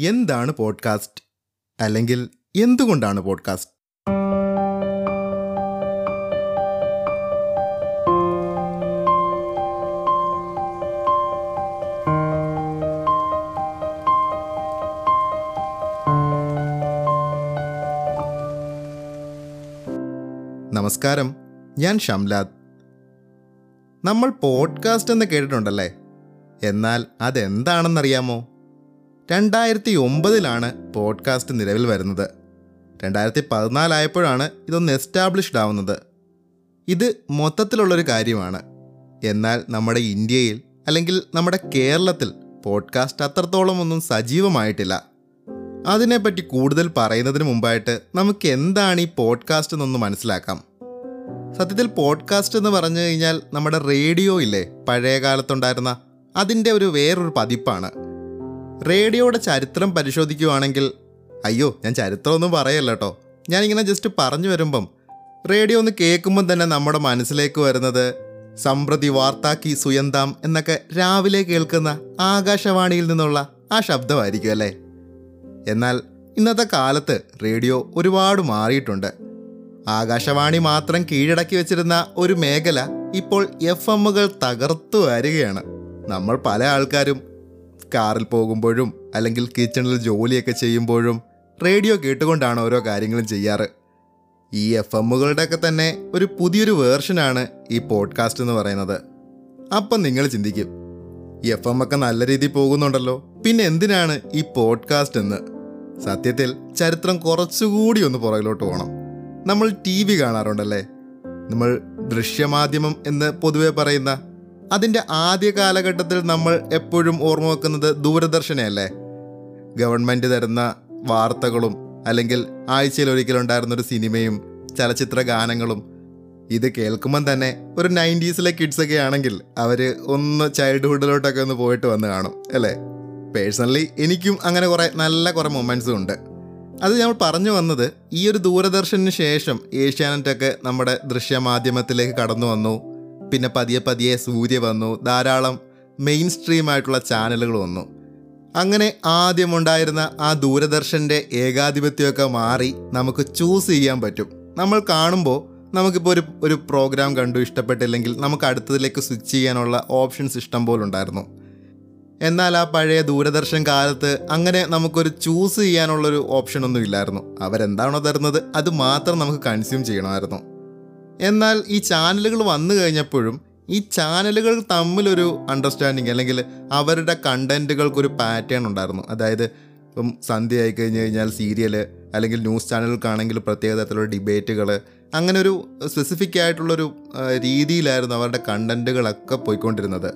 എന്താണ് പോഡ്കാസ്റ്റ്? അല്ലെങ്കിൽ എന്തുകൊണ്ടാണ് പോഡ്കാസ്റ്റ്? നമസ്കാരം. ഞാൻ ഷംലാദ്. നമ്മൾ പോഡ്കാസ്റ്റ് എന്ന് കേട്ടിട്ടുണ്ടല്ലേ? എന്നാൽ അതെന്താണെന്നറിയാമോ? രണ്ടായിരത്തി ഒമ്പതിലാണ് പോഡ്കാസ്റ്റ് നിലവിൽ വരുന്നത്. രണ്ടായിരത്തി പതിനാലായപ്പോഴാണ് ഇതൊന്ന് എസ്റ്റാബ്ലിഷ്ഡ് ആവുന്നത്. ഇത് മൊത്തത്തിലുള്ളൊരു കാര്യമാണ്. എന്നാൽ നമ്മുടെ ഇന്ത്യയിൽ അല്ലെങ്കിൽ നമ്മുടെ കേരളത്തിൽ പോഡ്കാസ്റ്റ് അത്രത്തോളം ഒന്നും സജീവമായിട്ടില്ല. അതിനെപ്പറ്റി കൂടുതൽ പറയുന്നതിന് മുമ്പായിട്ട് നമുക്ക് എന്താണ് ഈ പോഡ്കാസ്റ്റ് എന്നൊന്ന് മനസ്സിലാക്കാം. സത്യത്തിൽ പോഡ്കാസ്റ്റ് എന്ന് പറഞ്ഞു കഴിഞ്ഞാൽ നമ്മുടെ റേഡിയോ ഇല്ലേ? പഴയ കാലത്തുണ്ടായിരുന്ന അതിന്റെ ഒരു വേറൊരു പതിപ്പാണ്. റേഡിയോയുടെ ചരിത്രം പരിശോധിക്കുകയാണെങ്കിൽ അയ്യോ ഞാൻ ചരിത്രമൊന്നും പറയല്ല കേട്ടോ ഞാനിങ്ങനെ ജസ്റ്റ് പറഞ്ഞു വരുമ്പം റേഡിയോ ഒന്ന് കേൾക്കുമ്പം തന്നെ നമ്മുടെ മനസ്സിലേക്ക് വരുന്നത് സമ്പ്രതി വാർത്താക്കി സുയന്താം എന്നൊക്കെ രാവിലെ കേൾക്കുന്ന ആകാശവാണിയിൽ നിന്നുള്ള ആ ശബ്ദമായിരിക്കും അല്ലേ? എന്നാൽ ഇന്നത്തെ കാലത്ത് റേഡിയോ ഒരുപാട് മാറിയിട്ടുണ്ട്. ആകാശവാണി മാത്രം കീഴടക്കി വെച്ചിരുന്ന ഒരു മേഖല ഇപ്പോൾ എഫ് എമ്മുകൾ തകർത്തു വരികയാണ്. നമ്മൾ പല ആൾക്കാരും കാറിൽ പോകുമ്പോഴും അല്ലെങ്കിൽ കിച്ചണിൽ ജോലിയൊക്കെ ചെയ്യുമ്പോഴും റേഡിയോ കേട്ടുകൊണ്ടാണ് ഓരോ കാര്യങ്ങളും ചെയ്യാറ്. ഈ എഫ് എമ്മുകളുടെയൊക്കെ തന്നെ ഒരു പുതിയൊരു വേർഷനാണ് ഈ പോഡ്കാസ്റ്റ് എന്ന് പറയുന്നത്. അപ്പം നിങ്ങൾ ചിന്തിക്കും എഫ് എം ഒക്കെ നല്ല രീതിയിൽ പോകുന്നുണ്ടല്ലോ പിന്നെ എന്തിനാണ് ഈ പോഡ്കാസ്റ്റ് എന്ന്? സത്യത്തിൽ ചരിത്രം കുറച്ചുകൂടി ഒന്ന് പുറകിലോട്ട് പോകണം. നമ്മൾ ടി വി കാണാറുണ്ടല്ലേ? നമ്മൾ ദൃശ്യമാധ്യമം എന്ന് പൊതുവെ പറയുന്ന അതിന്റെ ആദ്യ കാലഘട്ടത്തിൽ നമ്മൾ എപ്പോഴും ഓർമ്മ വെക്കുന്നത് ദൂരദർശനയല്ലേ? ഗവൺമെന്റ് തരുന്ന വാർത്തകളും അല്ലെങ്കിൽ ആഴ്ചയിൽ ഒരിക്കലുണ്ടായിരുന്ന ഒരു സിനിമയും ചലച്ചിത്ര ഗാനങ്ങളും ഇത് കേൾക്കുമ്പം തന്നെ ഒരു നയന്റീസിലെ കിഡ്സൊക്കെ ആണെങ്കിൽ അവർ ഒന്ന് ചൈൽഡ്ഹുഡിലോട്ടൊക്കെ ഒന്ന് പോയിട്ട് വന്ന് കാണും അല്ലേ? പേഴ്സണലി എനിക്കും അങ്ങനെ കുറേ നല്ല കുറേ മൊമെന്റ്സും ഉണ്ട്. അത് നമ്മൾ പറഞ്ഞു വന്നത് ഈ ഒരു ദൂരദർശനു ശേഷം ഏഷ്യാനെറ്റൊക്കെ നമ്മുടെ ദൃശ്യമാധ്യമത്തിലേക്ക് കടന്നു വന്നു. പിന്നെ പതിയെ പതിയെ സൂര്യ വന്നു ധാരാളം മെയിൻ സ്ട്രീം ആയിട്ടുള്ള ചാനലുകൾ വന്നു. അങ്ങനെ ആദ്യമുണ്ടായിരുന്ന ആ ദൂരദർശന്റെ ഏകാധിപത്യമൊക്കെ മാറി നമുക്ക് ചൂസ് ചെയ്യാൻ പറ്റും. നമ്മൾ കാണുമ്പോൾ നമുക്കിപ്പോൾ ഒരു ഒരു പ്രോഗ്രാം കണ്ടു ഇഷ്ടപ്പെട്ടില്ലെങ്കിൽ നമുക്ക് അടുത്തതിലേക്ക് സ്വിച്ച് ചെയ്യാനുള്ള ഓപ്ഷൻസ് ഇഷ്ടം പോലെ ഉണ്ടായിരുന്നു. എന്നാൽ ആ പഴയ ദൂരദർശൻ കാലത്ത് അങ്ങനെ നമുക്കൊരു ചൂസ് ചെയ്യാനുള്ളൊരു ഓപ്ഷനൊന്നും ഇല്ലായിരുന്നു. അവരെന്താണോ തരുന്നത് അത് മാത്രം നമുക്ക് കൺസ്യൂം ചെയ്യണമായിരുന്നു. എന്നാൽ ഈ ചാനലുകൾ വന്നു കഴിഞ്ഞപ്പോഴും ഈ ചാനലുകൾ തമ്മിലൊരു അണ്ടർസ്റ്റാൻഡിങ് അല്ലെങ്കിൽ അവരുടെ കണ്ടന്റുകൾക്കൊരു പാറ്റേൺ ഉണ്ടായിരുന്നു. അതായത് ഇപ്പം സന്ധ്യ ആയി കഴിഞ്ഞ് കഴിഞ്ഞാൽ സീരിയൽ അല്ലെങ്കിൽ ന്യൂസ് ചാനലുകൾക്കാണെങ്കിൽ പ്രത്യേക തരത്തിലുള്ള ഡിബേറ്റുകൾ അങ്ങനെ ഒരു സ്പെസിഫിക് ആയിട്ടുള്ളൊരു രീതിയിലായിരുന്നു അവരുടെ കണ്ടന്റുകളൊക്കെ പോയിക്കൊണ്ടിരുന്നത്.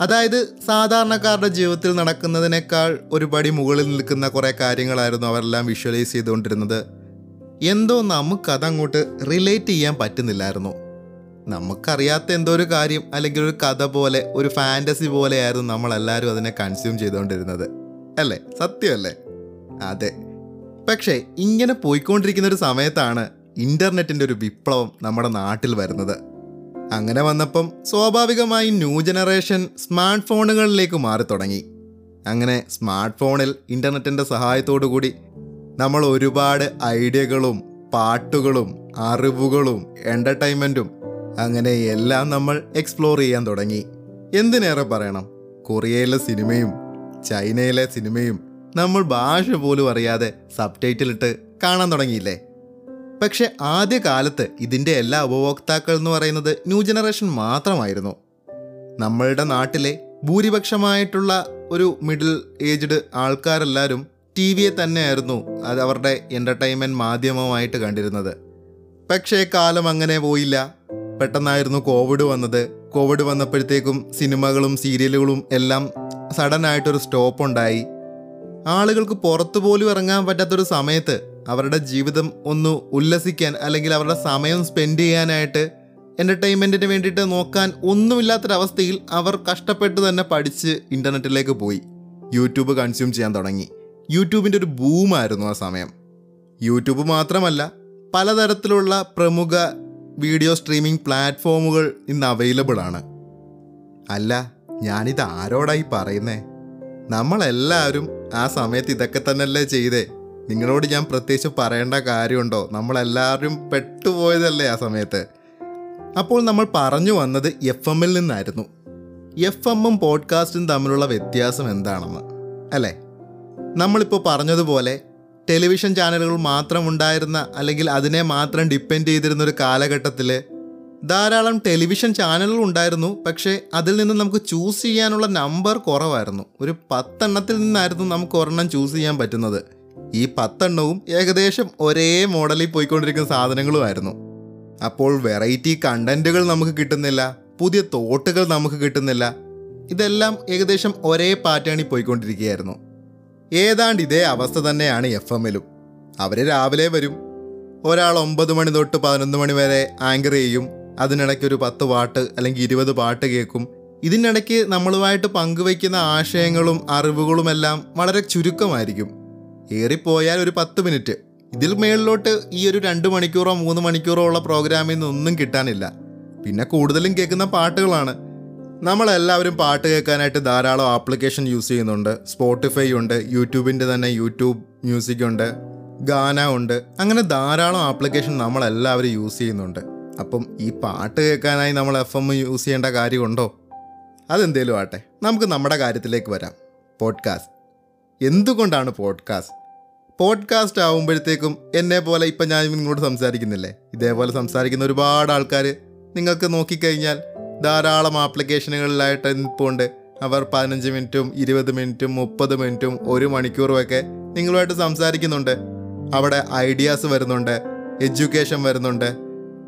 അതായത് സാധാരണക്കാരുടെ ജീവിതത്തിൽ നടക്കുന്നതിനേക്കാൾ ഒരുപടി മുകളിൽ നിൽക്കുന്ന കുറേ കാര്യങ്ങളായിരുന്നു അവരെല്ലാം വിഷ്വലൈസ് ചെയ്തുകൊണ്ടിരുന്നത്. എന്തോ നമുക്കതങ്ങോട്ട് റിലേറ്റ് ചെയ്യാൻ പറ്റുന്നില്ലായിരുന്നു. നമുക്കറിയാത്ത എന്തോ ഒരു കാര്യം അല്ലെങ്കിൽ ഒരു കഥ പോലെ ഒരു ഫാന്റസി പോലെയായിരുന്നു നമ്മളെല്ലാവരും അതിനെ കൺസ്യൂം ചെയ്തുകൊണ്ടിരുന്നത്. അല്ലേ? സത്യമല്ലേ? അതെ. പക്ഷേ ഇങ്ങനെ പോയിക്കൊണ്ടിരിക്കുന്ന ഒരു സമയത്താണ് ഇന്റർനെറ്റിന്റെ ഒരു വിപ്ലവം നമ്മുടെ നാട്ടിൽ വരുന്നത്. അങ്ങനെ വന്നപ്പം സ്വാഭാവികമായി ന്യൂ ജനറേഷൻ സ്മാർട്ട് ഫോണുകളിലേക്ക് മാറി തുടങ്ങി അങ്ങനെ സ്മാർട്ട് ഫോണിൽ ഇന്റർനെറ്റിന്റെ സഹായത്തോടു കൂടി നമ്മൾ ഒരുപാട് ഐഡിയകളും പാട്ടുകളും അറിവുകളും എന്റർടൈൻമെന്റും അങ്ങനെ എല്ലാം നമ്മൾ എക്സ്പ്ലോർ ചെയ്യാൻ തുടങ്ങി. എന്തിനേറെ പറയണം? കൊറിയയിലെ സിനിമയും ചൈനയിലെ സിനിമയും നമ്മൾ ഭാഷ പോലും അറിയാതെ സബ് ടൈറ്റിലിട്ട് കാണാൻ തുടങ്ങിയില്ലേ? പക്ഷെ ആദ്യ കാലത്ത് ഇതിന്റെ എല്ലാ ഉപഭോക്താക്കൾ എന്ന് പറയുന്നത് ന്യൂ ജനറേഷൻ മാത്രമായിരുന്നു. നമ്മളുടെ നാട്ടിലെ ഭൂരിപക്ഷമായിട്ടുള്ള ഒരു മിഡിൽ ഏജ്ഡ് ആൾക്കാരെല്ലാവരും ടി വിയെ തന്നെയായിരുന്നു അത് അവരുടെ എന്റർടൈൻമെന്റ് മാധ്യമമായിട്ട് കണ്ടിരുന്നത്. പക്ഷേ കാലം അങ്ങനെ പോയില്ല. പെട്ടെന്നായിരുന്നു കോവിഡ് വന്നത്. കോവിഡ് വന്നപ്പോഴത്തേക്കും സിനിമകളും സീരിയലുകളും എല്ലാം സഡൻ ആയിട്ടൊരു സ്റ്റോപ്പ് ഉണ്ടായി ആളുകൾക്ക് പുറത്തു പോലും ഇറങ്ങാൻ പറ്റാത്തൊരു സമയത്ത് അവരുടെ ജീവിതം ഒന്ന് ഉല്ലസിക്കാൻ അല്ലെങ്കിൽ അവരുടെ സമയം സ്പെൻഡ് ചെയ്യാനായിട്ട് എന്റർടൈൻമെന്റിന് വേണ്ടിയിട്ട് നോക്കാൻ ഒന്നുമില്ലാത്തൊരവസ്ഥയിൽ അവർ കഷ്ടപ്പെട്ട് തന്നെ പഠിച്ച് ഇന്റർനെറ്റിലേക്ക് പോയി. യൂട്യൂബ് കൺസ്യൂം ചെയ്യാൻ തുടങ്ങി. യൂട്യൂബിന്റെ ഒരു ബൂമായിരുന്നു ആ സമയം. യൂട്യൂബ് മാത്രമല്ല പലതരത്തിലുള്ള പ്രമുഖ വീഡിയോ സ്ട്രീമിംഗ് പ്ലാറ്റ്ഫോമുകൾ ഇന്ന് അവൈലബിൾ ആണ്. അല്ല ഞാനിത് ആരോടായി പറയുന്നേ? നമ്മളെല്ലാവരും ആ സമയത്ത് ഇതൊക്കെ തന്നെയല്ലേ ചെയ്തേ? നിങ്ങളോട് ഞാൻ പ്രത്യേകിച്ച് പറയേണ്ട കാര്യമുണ്ടോ? നമ്മളെല്ലാവരും പെട്ടുപോയതല്ലേ ആ സമയത്ത്? അപ്പോൾ നമ്മൾ പറഞ്ഞു വന്നത് എഫ് എമ്മിൽ നിന്നായിരുന്നു. എഫ് എമ്മും പോഡ്കാസ്റ്റും തമ്മിലുള്ള വ്യത്യാസം എന്താണെന്ന് അല്ലേ? നമ്മളിപ്പോൾ പറഞ്ഞതുപോലെ ടെലിവിഷൻ ചാനലുകൾ മാത്രം ഉണ്ടായിരുന്ന അല്ലെങ്കിൽ അതിനെ മാത്രം ഡിപ്പെൻഡ് ചെയ്തിരുന്ന ഒരു കാലഘട്ടത്തിൽ ധാരാളം ടെലിവിഷൻ ചാനലുകൾ ഉണ്ടായിരുന്നു. പക്ഷേ അതിൽ നിന്ന് നമുക്ക് ചൂസ് ചെയ്യാനുള്ള നമ്പർ കുറവായിരുന്നു. ഒരു പത്തെണ്ണത്തിൽ നിന്നായിരുന്നു നമുക്ക് ഒരെണ്ണം ചൂസ് ചെയ്യാൻ പറ്റുന്നത്. ഈ പത്തെണ്ണവും ഏകദേശം ഒരേ മോഡലിൽ പോയിക്കൊണ്ടിരിക്കുന്ന സാധനങ്ങളുമായിരുന്നു. അപ്പോൾ വെറൈറ്റി കണ്ടന്റുകൾ നമുക്ക് കിട്ടുന്നില്ല. പുതിയ തോട്ടുകൾ നമുക്ക് കിട്ടുന്നില്ല. ഇതെല്ലാം ഏകദേശം ഒരേ പാറ്റേണിൽ പോയിക്കൊണ്ടിരിക്കുകയായിരുന്നു. ഏതാണ്ട് ഇതേ അവസ്ഥ തന്നെയാണ് എഫ് എമ്മിലും അവർ രാവിലെ വരും. ഒരാൾ ഒമ്പത് മണി തൊട്ട് പതിനൊന്ന് മണി വരെ ആങ്കർ ചെയ്യും. അതിനിടയ്ക്ക് ഒരു പത്ത് പാട്ട് അല്ലെങ്കിൽ ഇരുപത് പാട്ട് കേൾക്കും. ഇതിനിടയ്ക്ക് നമ്മളുമായിട്ട് പങ്കുവയ്ക്കുന്ന ആശയങ്ങളും അറിവുകളുമെല്ലാം വളരെ ചുരുക്കമായിരിക്കും. ഏറിപ്പോയാൽ ഒരു പത്ത് മിനിറ്റ്. ഇതിൽ മേളിലോട്ട് ഈ ഒരു രണ്ട് മണിക്കൂറോ മൂന്ന് മണിക്കൂറോ ഉള്ള പ്രോഗ്രാമിൽ നിന്നൊന്നും കിട്ടാനില്ല. പിന്നെ കൂടുതലും കേൾക്കുന്ന പാട്ടുകളാണ്. നമ്മളെല്ലാവരും പാട്ട് കേൾക്കാനായിട്ട് ധാരാളം ആപ്ലിക്കേഷൻ യൂസ് ചെയ്യുന്നുണ്ട്. സ്പോട്ടിഫൈ ഉണ്ട് യൂട്യൂബിന്റെ തന്നെ യൂട്യൂബ് മ്യൂസിക് ഉണ്ട് ഗാന ഉണ്ട്. അങ്ങനെ ധാരാളം ആപ്ലിക്കേഷൻ നമ്മളെല്ലാവരും യൂസ് ചെയ്യുന്നുണ്ട്. അപ്പം ഈ പാട്ട് കേൾക്കാനായി നമ്മൾ എഫ് എം യൂസ് ചെയ്യേണ്ട കാര്യമുണ്ടോ? അതെന്തേലും ആട്ടെ. നമുക്ക് നമ്മുടെ കാര്യത്തിലേക്ക് വരാം. പോഡ്കാസ്റ്റ് എന്തുകൊണ്ടാണ് പോഡ്കാസ്റ്റ് പോഡ്കാസ്റ്റ് ആകുമ്പോഴത്തേക്കും എന്നെ പോലെ ഇപ്പം ഞാൻ നിങ്ങളോട് സംസാരിക്കുന്നില്ലേ? ഇതേപോലെ സംസാരിക്കുന്ന ഒരുപാട് ആൾക്കാർ നിങ്ങൾക്ക് നോക്കിക്കഴിഞ്ഞാൽ ധാരാളം ആപ്ലിക്കേഷനുകളിലായിട്ട് നിൽപ്പുണ്ട്. അവർ പതിനഞ്ച് മിനിറ്റും ഇരുപത് മിനിറ്റും മുപ്പത് മിനിറ്റും ഒരു മണിക്കൂറും ഒക്കെ നിങ്ങളുമായിട്ട് സംസാരിക്കുന്നുണ്ട്. അവിടെ ഐഡിയാസ് വരുന്നുണ്ട് എഡ്യൂക്കേഷൻ വരുന്നുണ്ട്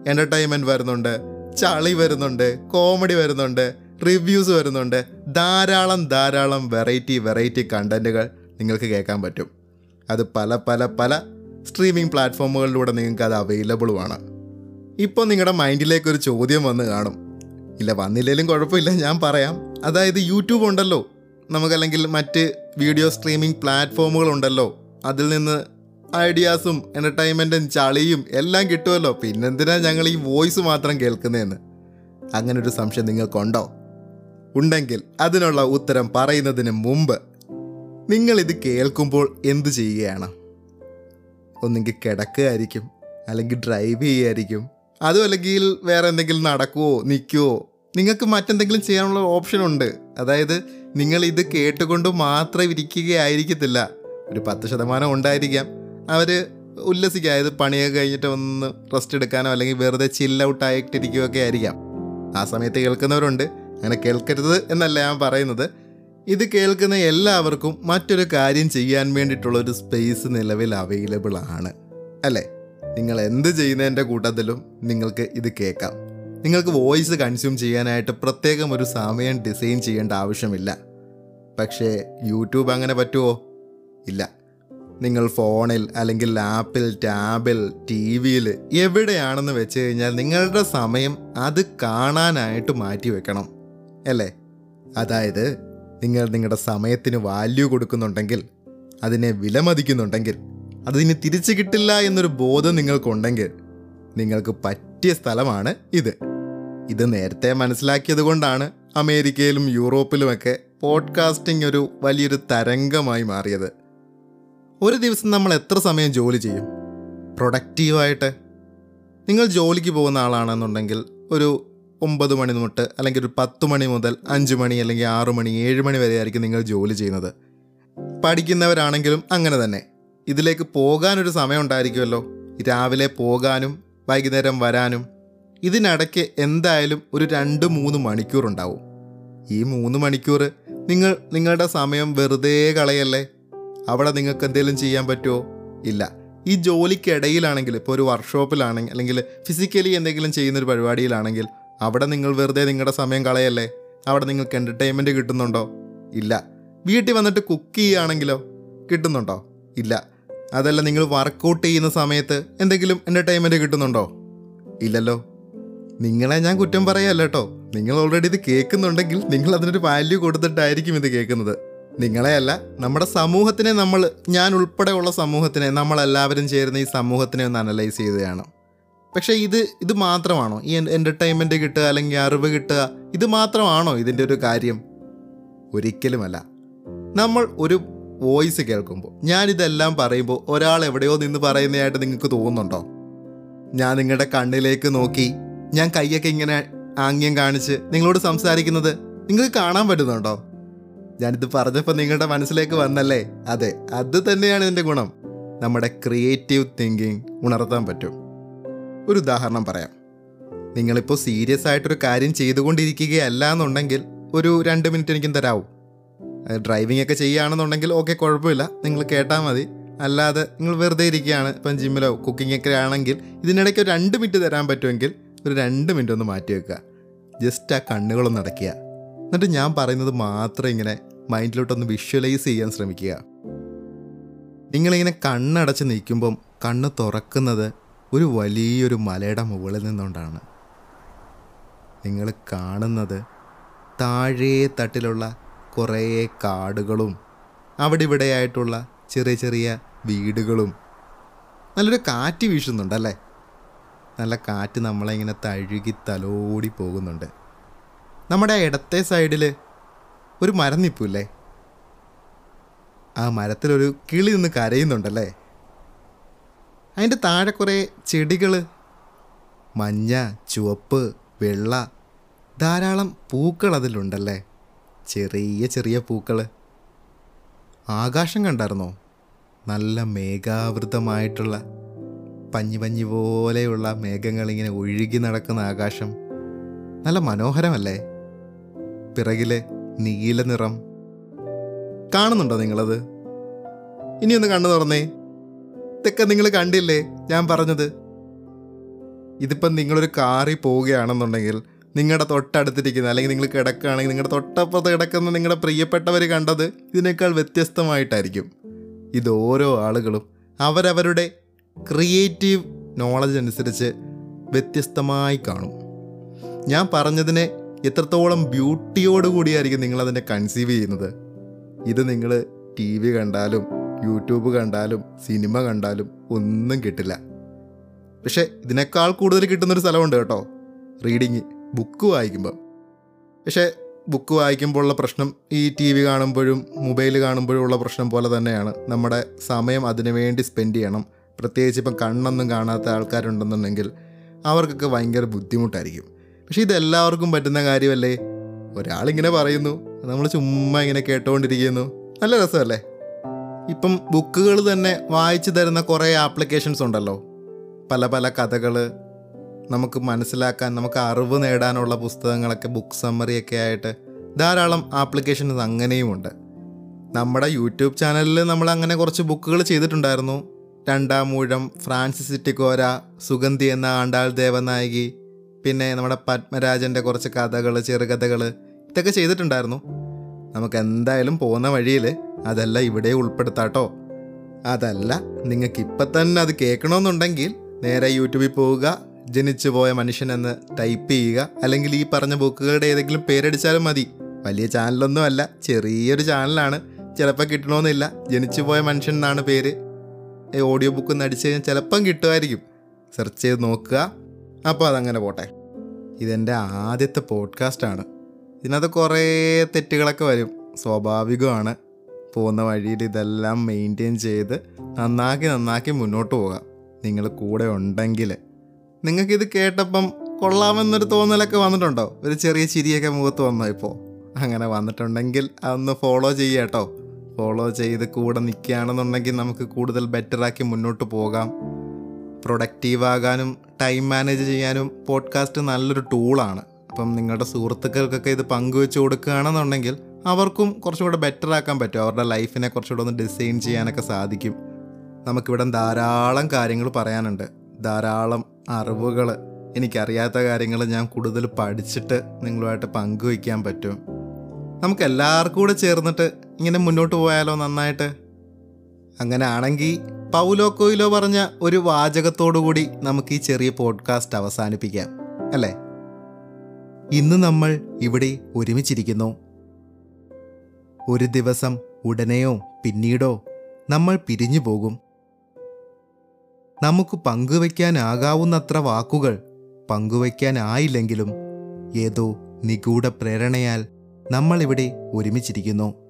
എന്റർടൈൻമെന്റ് വരുന്നുണ്ട് ചളി വരുന്നുണ്ട് കോമഡി വരുന്നുണ്ട് റിവ്യൂസ് വരുന്നുണ്ട്. ധാരാളം ധാരാളം വെറൈറ്റി വെറൈറ്റി കണ്ടന്റുകൾ നിങ്ങൾക്ക് കേൾക്കാൻ പറ്റും. അത് പല പല പല സ്ട്രീമിംഗ് പ്ലാറ്റ്ഫോമുകളിലൂടെ നിങ്ങൾക്ക് അത് അവൈലബിളുമാണ്. ഇപ്പോൾ നിങ്ങളുടെ മൈൻഡിലേക്ക് ഒരു ചോദ്യം വന്ന് കാണും. ഇല്ല വന്നില്ലെങ്കിലും കുഴപ്പമില്ല ഞാൻ പറയാം. അതായത് യൂട്യൂബ് ഉണ്ടല്ലോ. നമുക്കല്ലെങ്കിൽ മറ്റ് വീഡിയോ സ്ട്രീമിംഗ് പ്ലാറ്റ്ഫോമുകൾ ഉണ്ടല്ലോ. അതിൽ നിന്ന് ഐഡിയാസും എന്റർടൈൻമെന്റും ചളിയും എല്ലാം കിട്ടുമല്ലോ. പിന്നെന്തിനാ ഞങ്ങൾ ഈ വോയിസ് മാത്രം കേൾക്കുന്നതെന്ന് അങ്ങനെ ഒരു സംശയം നിങ്ങൾക്കുണ്ടോ? ഉണ്ടെങ്കിൽ അതിനുള്ള ഉത്തരം പറയുന്നതിന് മുമ്പ് നിങ്ങളിത് കേൾക്കുമ്പോൾ എന്തു ചെയ്യുകയാണ്? ഒന്നെങ്കിൽ കിടക്കുകയായിരിക്കും അല്ലെങ്കിൽ ഡ്രൈവ് ചെയ്യുമായിരിക്കും അതും അല്ലെങ്കിൽ വേറെ എന്തെങ്കിലും നടക്കുവോ നിൽക്കുവോ? നിങ്ങൾക്ക് മറ്റെന്തെങ്കിലും ചെയ്യാനുള്ള ഓപ്ഷൻ ഉണ്ട്. അതായത് നിങ്ങൾ ഇത് കേട്ടുകൊണ്ട് മാത്രം ഇരിക്കുകയായിരിക്കത്തില്ല. ഒരു പത്ത് ശതമാനം ഉണ്ടായിരിക്കാം. അവർ ഉല്ലസിക്കുക. അതായത് പണിയൊക്കെ കഴിഞ്ഞിട്ട് ഒന്ന് റെസ്റ്റ് എടുക്കാനോ അല്ലെങ്കിൽ വെറുതെ ചില്ല ഔട്ട് ആയിട്ടിരിക്കുകയൊക്കെ ആയിരിക്കാം. ആ സമയത്ത് കേൾക്കുന്നവരുണ്ട്. അങ്ങനെ കേൾക്കരുത് എന്നല്ല ഞാൻ പറയുന്നത്. ഇത് കേൾക്കുന്ന എല്ലാവർക്കും മറ്റൊരു കാര്യം ചെയ്യാൻ വേണ്ടിയിട്ടുള്ള ഒരു സ്പേസ് നിലവിൽ അവൈലബിൾ ആണ്. അല്ലേ? നിങ്ങൾ എന്ത് ചെയ്യുന്നതിന്റെ കൂട്ടത്തിലും നിങ്ങൾക്ക് ഇത് കേൾക്കാം. നിങ്ങൾക്ക് വോയിസ് കൺസ്യൂം ചെയ്യാനായിട്ട് പ്രത്യേകം ഒരു സമയം ഡിസൈൻ ചെയ്യേണ്ട ആവശ്യമില്ല. പക്ഷേ യൂട്യൂബ് അങ്ങനെ പറ്റുമോ? ഇല്ല. നിങ്ങൾ ഫോണിൽ അല്ലെങ്കിൽ ലാപ്പിൽ ടാബിൽ ടി വിയിൽ എവിടെയാണെന്ന് വെച്ച് കഴിഞ്ഞാൽ നിങ്ങളുടെ സമയം അത് കാണാനായിട്ട് മാറ്റി വെക്കണം. അല്ലേ? അതായത് നിങ്ങൾ നിങ്ങളുടെ സമയത്തിന് വാല്യൂ കൊടുക്കുന്നുണ്ടെങ്കിൽ അതിനെ വിലമതിക്കുന്നുണ്ടെങ്കിൽ അതിന് തിരിച്ചു കിട്ടില്ല എന്നൊരു ബോധം നിങ്ങൾക്കുണ്ടെങ്കിൽ നിങ്ങൾക്ക് പറ്റിയ സ്ഥലമാണ് ഇത്. ഇത് നേരത്തെ മനസ്സിലാക്കിയത് കൊണ്ടാണ് അമേരിക്കയിലും യൂറോപ്പിലുമൊക്കെ പോഡ്കാസ്റ്റിംഗ് ഒരു വലിയൊരു തരംഗമായി മാറിയത്. ഒരു ദിവസം നമ്മൾ എത്ര സമയം ജോലി ചെയ്യും? പ്രൊഡക്റ്റീവായിട്ട്? നിങ്ങൾ ജോലിക്ക് പോകുന്ന ആളാണെന്നുണ്ടെങ്കിൽ ഒരു ഒമ്പത് മണി തൊട്ട് അല്ലെങ്കിൽ ഒരു പത്ത് മണി മുതൽ അഞ്ച് മണി അല്ലെങ്കിൽ ആറ് മണി ഏഴ് മണി വരെ ആയിരിക്കും നിങ്ങൾ ജോലി ചെയ്യുന്നത്. പഠിക്കുന്നവരാണെങ്കിലും അങ്ങനെ തന്നെ. ഇതിലേക്ക് പോകാനൊരു സമയം ഉണ്ടായിരിക്കുമല്ലോ രാവിലെ പോകാനും വൈകുന്നേരം വരാനും ഇതിനിടയ്ക്ക് എന്തായാലും ഒരു രണ്ട് മൂന്ന് മണിക്കൂർ ഉണ്ടാവും ഈ മൂന്ന് മണിക്കൂർ നിങ്ങൾ നിങ്ങളുടെ സമയം വെറുതെ കളയല്ലേ? അവിടെ നിങ്ങൾക്ക് എന്തെങ്കിലും ചെയ്യാൻ പറ്റുമോ? ഇല്ല. ഈ ജോലിക്കിടയിലാണെങ്കിൽ ഇപ്പോൾ ഒരു വർക്ക്ഷോപ്പിലാണെങ്കിൽ അല്ലെങ്കിൽ ഫിസിക്കലി എന്തെങ്കിലും ചെയ്യുന്നൊരു പരിപാടിയിലാണെങ്കിൽ അവിടെ നിങ്ങൾ വെറുതെ നിങ്ങളുടെ സമയം കളയല്ലേ? അവിടെ നിങ്ങൾക്ക് എന്റർടൈൻമെന്റ് കിട്ടുന്നുണ്ടോ? ഇല്ല. വീട്ടിൽ വന്നിട്ട് കുക്ക് ചെയ്യുകയാണെങ്കിലോ? കിട്ടുന്നുണ്ടോ? ഇല്ല. അതല്ല നിങ്ങൾ വർക്കൗട്ട് ചെയ്യുന്ന സമയത്ത് എന്തെങ്കിലും എന്റർടൈൻമെന്റ് കിട്ടുന്നുണ്ടോ? ഇല്ലല്ലോ. നിങ്ങളെ ഞാൻ കുറ്റം പറയല്ല കേട്ടോ. നിങ്ങൾ ഓൾറെഡി ഇത് കേൾക്കുന്നുണ്ടെങ്കിൽ നിങ്ങൾ അതിനൊരു വാല്യൂ കൊടുത്തിട്ടായിരിക്കും ഇത് കേൾക്കുന്നത്. നിങ്ങളെയല്ല നമ്മുടെ സമൂഹത്തിനെ നമ്മൾ ഞാൻ ഉൾപ്പെടെയുള്ള സമൂഹത്തിനെ നമ്മളെല്ലാവരും ചേർന്ന് ഈ സമൂഹത്തിനെ ഒന്ന് അനലൈസ് ചെയ്യുകയാണ്. പക്ഷേ ഇത് ഇത് മാത്രമാണോ? ഈ എന്റർടൈൻമെന്റ് കിട്ടുക അല്ലെങ്കിൽ അറിവ് കിട്ടുക ഇത് മാത്രമാണോ ഇതിന്റെ ഒരു കാര്യം? ഒരിക്കലുമല്ല. നമ്മൾ ഒരു വോയിസ് കേൾക്കുമ്പോൾ ഞാനിതെല്ലാം പറയുമ്പോൾ ഒരാൾ എവിടെയോ നിന്ന് പറയുന്നതായിട്ട് നിങ്ങൾക്ക് തോന്നുന്നുണ്ടോ? ഞാൻ നിങ്ങളുടെ കണ്ണിലേക്ക് നോക്കി ഞാൻ കൈയൊക്കെ ഇങ്ങനെ ആംഗ്യം കാണിച്ച് നിങ്ങളോട് സംസാരിക്കുന്നത് നിങ്ങൾക്ക് കാണാൻ പറ്റുന്നുണ്ടോ? ഞാനിത് പറഞ്ഞപ്പോൾ നിങ്ങളുടെ മനസ്സിലേക്ക് വന്നല്ലേ? അതെ അത് തന്നെയാണ് ഇതിന്റെ ഗുണം. നമ്മുടെ ക്രിയേറ്റീവ് തിങ്കിങ് ഉണർത്താൻ പറ്റും. ഒരു ഉദാഹരണം പറയാം. നിങ്ങളിപ്പോൾ സീരിയസ് ആയിട്ടൊരു കാര്യം ചെയ്തുകൊണ്ടിരിക്കുകയല്ല എന്നുണ്ടെങ്കിൽ ഒരു രണ്ട് മിനിറ്റ് എനിക്കും തരാവും. ഡ്രൈവിംഗ് ഒക്കെ ചെയ്യുകയാണെന്നുണ്ടെങ്കിൽ ഓക്കെ കുഴപ്പമില്ല. നിങ്ങൾ കേട്ടാൽ മതി. അല്ലാതെ നിങ്ങൾ വെറുതെ ഇരിക്കുകയാണ്. ഇപ്പം ജിമ്മിലോ കുക്കിംഗ് ഒക്കെ ആണെങ്കിൽ ഇതിനിടയ്ക്ക് ഒരു രണ്ട് മിനിറ്റ് തരാൻ പറ്റുമെങ്കിൽ ഒരു രണ്ട് മിനിറ്റ് ഒന്ന് മാറ്റി വെക്കുക. ജസ്റ്റ് ആ കണ്ണുകളൊന്ന് അടയ്ക്കുക. എന്നിട്ട് ഞാൻ പറയുന്നത് മാത്രം ഇങ്ങനെ മൈൻഡിലോട്ടൊന്ന് വിഷ്വലൈസ് ചെയ്യാൻ ശ്രമിക്കുക. നിങ്ങളിങ്ങനെ കണ്ണടച്ച് നിൽക്കുമ്പം കണ്ണ് തുറക്കുന്നത് ഒരു വലിയൊരു മലയുടെ മുകളിൽ നിന്നുകൊണ്ടാണ്. നിങ്ങൾ കാണുന്നത് താഴേ തട്ടിലുള്ള കുറേ കാടുകളും അവിടെ ഇവിടെയായിട്ടുള്ള ചെറിയ ചെറിയ വീടുകളും. നല്ലൊരു കാറ്റ് വീശുന്നുണ്ടല്ലേ? നല്ല കാറ്റ് നമ്മളെ ഇങ്ങനെ തഴുകി തലോടി പോകുന്നുണ്ട്. നമ്മുടെ ഇടത്തെ സൈഡിൽ ഒരു മരം നിൽപ്പില്ലേ ആ മരത്തിലൊരു കിളി നിന്ന് കരയുന്നുണ്ടല്ലേ? അതിന്റെ താഴെ കുറേ ചെടികൾ മഞ്ഞ ചുവപ്പ് വെള്ള ധാരാളം പൂക്കൾ അതിലുണ്ടല്ലേ? ചെറിയ ചെറിയ പൂക്കൾ ആകാശം കണ്ടായിരുന്നോ? നല്ല മേഘാവൃതമായിട്ടുള്ള പഞ്ഞി പഞ്ഞി പോലെയുള്ള മേഘങ്ങളിങ്ങനെ ഒഴുകി നടക്കുന്ന ആകാശം. നല്ല മനോഹരമല്ലേ? പിറകിൽ നീല നിറം. കാണുന്നുണ്ടോ നിങ്ങളത്? ഇനിയൊന്ന് കണ്ണു തുറന്നേ. ഇതൊക്കെ നിങ്ങൾ കണ്ടില്ലേ? ഞാൻ പറഞ്ഞത്. ഇതിപ്പം നിങ്ങളൊരു കാറിൽ പോവുകയാണെന്നുണ്ടെങ്കിൽ നിങ്ങളുടെ തൊട്ടടുത്തിരിക്കുന്ന അല്ലെങ്കിൽ നിങ്ങൾ കിടക്കുകയാണെങ്കിൽ നിങ്ങളുടെ തൊട്ടപ്പുറത്ത് കിടക്കുന്ന നിങ്ങളുടെ പ്രിയപ്പെട്ടവർ കണ്ടത് ഇതിനേക്കാൾ വ്യത്യസ്തമായിട്ടായിരിക്കും. ഇത് ഓരോ ആളുകളും അവരവരുടെ ക്രിയേറ്റീവ് നോളജ് അനുസരിച്ച് വ്യത്യസ്തമായി കാണും. ഞാൻ പറഞ്ഞതിനെ എത്രത്തോളം ബ്യൂട്ടിയോടുകൂടിയായിരിക്കും നിങ്ങളതിനെ കൺസീവ് ചെയ്യുന്നത്. ഇത് നിങ്ങൾ ടി വി കണ്ടാലും യൂട്യൂബ് കണ്ടാലും സിനിമ കണ്ടാലും ഒന്നും കിട്ടില്ല. പക്ഷേ ഇതിനേക്കാൾ കൂടുതൽ കിട്ടുന്നൊരു സ്ഥലമുണ്ട് കേട്ടോ റീഡിങ് ബുക്ക് വായിക്കുമ്പോൾ പക്ഷേ ബുക്ക് വായിക്കുമ്പോഴുള്ള പ്രശ്നം ഈ ടി വി കാണുമ്പോഴും മൊബൈൽ കാണുമ്പോഴും ഉള്ള പ്രശ്നം പോലെ തന്നെയാണ്. നമ്മുടെ സമയം അതിനു വേണ്ടി സ്പെൻഡ് ചെയ്യണം. പ്രത്യേകിച്ച് ഇപ്പം കണ്ണൊന്നും കാണാത്ത ആൾക്കാരുണ്ടെന്നുണ്ടെങ്കിൽ അവർക്കൊക്കെ ഭയങ്കര ബുദ്ധിമുട്ടായിരിക്കും. പക്ഷേ ഇതെല്ലാവർക്കും പറ്റുന്ന കാര്യമല്ലേ? ഒരാളിങ്ങനെ പറയുന്നു നമ്മൾ ചുമ്മാ ഇങ്ങനെ കേട്ടുകൊണ്ടിരിക്കുന്നു നല്ല രസമല്ലേ? ഇപ്പം ബുക്കുകൾ തന്നെ വായിച്ചു തരുന്ന കുറേ ആപ്ലിക്കേഷൻസ് ഉണ്ടല്ലോ. പല പല കഥകൾ നമുക്ക് മനസ്സിലാക്കാൻ നമുക്ക് അറിവ് നേടാനുള്ള പുസ്തകങ്ങളൊക്കെ ബുക്ക് സമ്മറിയൊക്കെ ആയിട്ട് ധാരാളം ആപ്ലിക്കേഷൻസ് അങ്ങനെയുമുണ്ട്. നമ്മുടെ യൂട്യൂബ് ചാനലിൽ നമ്മൾ അങ്ങനെ കുറച്ച് ബുക്കുകൾ ചെയ്തിട്ടുണ്ടായിരുന്നു. രണ്ടാം മൂഴം ഫ്രാൻസിസ് സിറ്റിക്കോര സുഗന്ധി എന്ന ആണ്ടാൾ ദേവനായകി പിന്നെ നമ്മുടെ പത്മരാജന്റെ കുറച്ച് കഥകൾ ചെറുകഥകൾ ഇതൊക്കെ ചെയ്തിട്ടുണ്ടായിരുന്നു. നമുക്ക് എന്തായാലും പോകുന്ന വഴിയിൽ അതെല്ലാം ഇവിടെ ഉൾപ്പെടുത്താട്ടോ. അതല്ല നിങ്ങൾക്ക് ഇപ്പം തന്നെ അത് കേൾക്കണമെന്നുണ്ടെങ്കിൽ നേരെ യൂട്യൂബിൽ പോവുക. ജനിച്ചു പോയ മനുഷ്യനെന്ന് ടൈപ്പ് ചെയ്യുക. അല്ലെങ്കിൽ ഈ പറഞ്ഞ ബുക്കുകളുടെ ഏതെങ്കിലും പേരടിച്ചാലും മതി. വലിയ ചാനലൊന്നും അല്ല ചെറിയൊരു ചാനലാണ്. ചിലപ്പോൾ കിട്ടണമെന്നില്ല ജനിച്ചു പോയ മനുഷ്യൻ എന്നാണ് പേര്. ഓഡിയോ ബുക്ക് ഒന്ന് അടിച്ചു കഴിഞ്ഞാൽ ചിലപ്പം കിട്ടുമായിരിക്കും. സെർച്ച് ചെയ്ത് നോക്കുക. അപ്പോൾ അതങ്ങനെ പോട്ടെ. ഇതെന്റെ ആദ്യത്തെ പോഡ്കാസ്റ്റാണ് ഇതിനകത്ത് കുറേ തെറ്റുകളൊക്കെ വരും. സ്വാഭാവികമാണ്. പോകുന്ന വഴിയിൽ ഇതെല്ലാം മെയിന്റെയിൻ ചെയ്ത് നന്നാക്കി നന്നാക്കി മുന്നോട്ട് പോകാം. നിങ്ങൾ കൂടെ ഉണ്ടെങ്കിൽ നിങ്ങൾക്കിത് കേട്ടപ്പം കൊള്ളാമെന്നൊരു തോന്നലൊക്കെ വന്നിട്ടുണ്ടോ? ഒരു ചെറിയ ചിരിയൊക്കെ മുഖത്ത് വന്നോ ഇപ്പോൾ അങ്ങനെ വന്നിട്ടുണ്ടെങ്കിൽ അതൊന്ന് ഫോളോ ചെയ്യാട്ടോ ഫോളോ ചെയ്ത് കൂടെ നിൽക്കുകയാണെന്നുണ്ടെങ്കിൽ നമുക്ക് കൂടുതൽ ബെറ്ററാക്കി മുന്നോട്ട് പോകാം. പ്രൊഡക്റ്റീവ് ആകാനും ടൈം മാനേജ് ചെയ്യാനും പോഡ്കാസ്റ്റ് നല്ലൊരു ടൂളാണ് അപ്പം നിങ്ങളുടെ സുഹൃത്തുക്കൾക്കൊക്കെ ഇത് പങ്കുവെച്ച് കൊടുക്കുകയാണെന്നുണ്ടെങ്കിൽ അവർക്കും കുറച്ചുകൂടെ ബെറ്റർ ആക്കാൻ പറ്റും. അവരുടെ ലൈഫിനെ കുറച്ചുകൂടെ ഒന്ന് ഡിസൈൻ ചെയ്യാനൊക്കെ സാധിക്കും. നമുക്കിവിടെ ധാരാളം കാര്യങ്ങൾ പറയാനുണ്ട്. ധാരാളം അറിവുകൾ എനിക്കറിയാത്ത കാര്യങ്ങൾ ഞാൻ കൂടുതൽ പഠിച്ചിട്ട് നിങ്ങളുമായിട്ട് പങ്കുവയ്ക്കാൻ പറ്റും. നമുക്ക് എല്ലാവർക്കും കൂടെ ചേർന്നിട്ട് ഇങ്ങനെ മുന്നോട്ട് പോയാലോ നന്നായിട്ട്? അങ്ങനെ ആണെങ്കിൽ പൗലോ കൊയിലോ പറഞ്ഞ ഒരു വാചകത്തോടു കൂടി നമുക്ക് ഈ ചെറിയ പോഡ്കാസ്റ്റ് അവസാനിപ്പിക്കാം. അല്ലേ? ഇന്ന് നമ്മൾ ഇവിടെ ഒരുമിച്ചിരിക്കുന്നു. ഒരു ദിവസം ഉടനെയോ പിന്നീടോ നമ്മൾ പിരിഞ്ഞു പോകും. നമുക്ക് പങ്കുവയ്ക്കാനാകാവുന്നത്ര വാക്കുകൾ പങ്കുവയ്ക്കാനായില്ലെങ്കിലും ഏതോ നിഗൂഢ പ്രേരണയാൽ നമ്മളിവിടെ ഒരുമിച്ചിരിക്കുന്നു.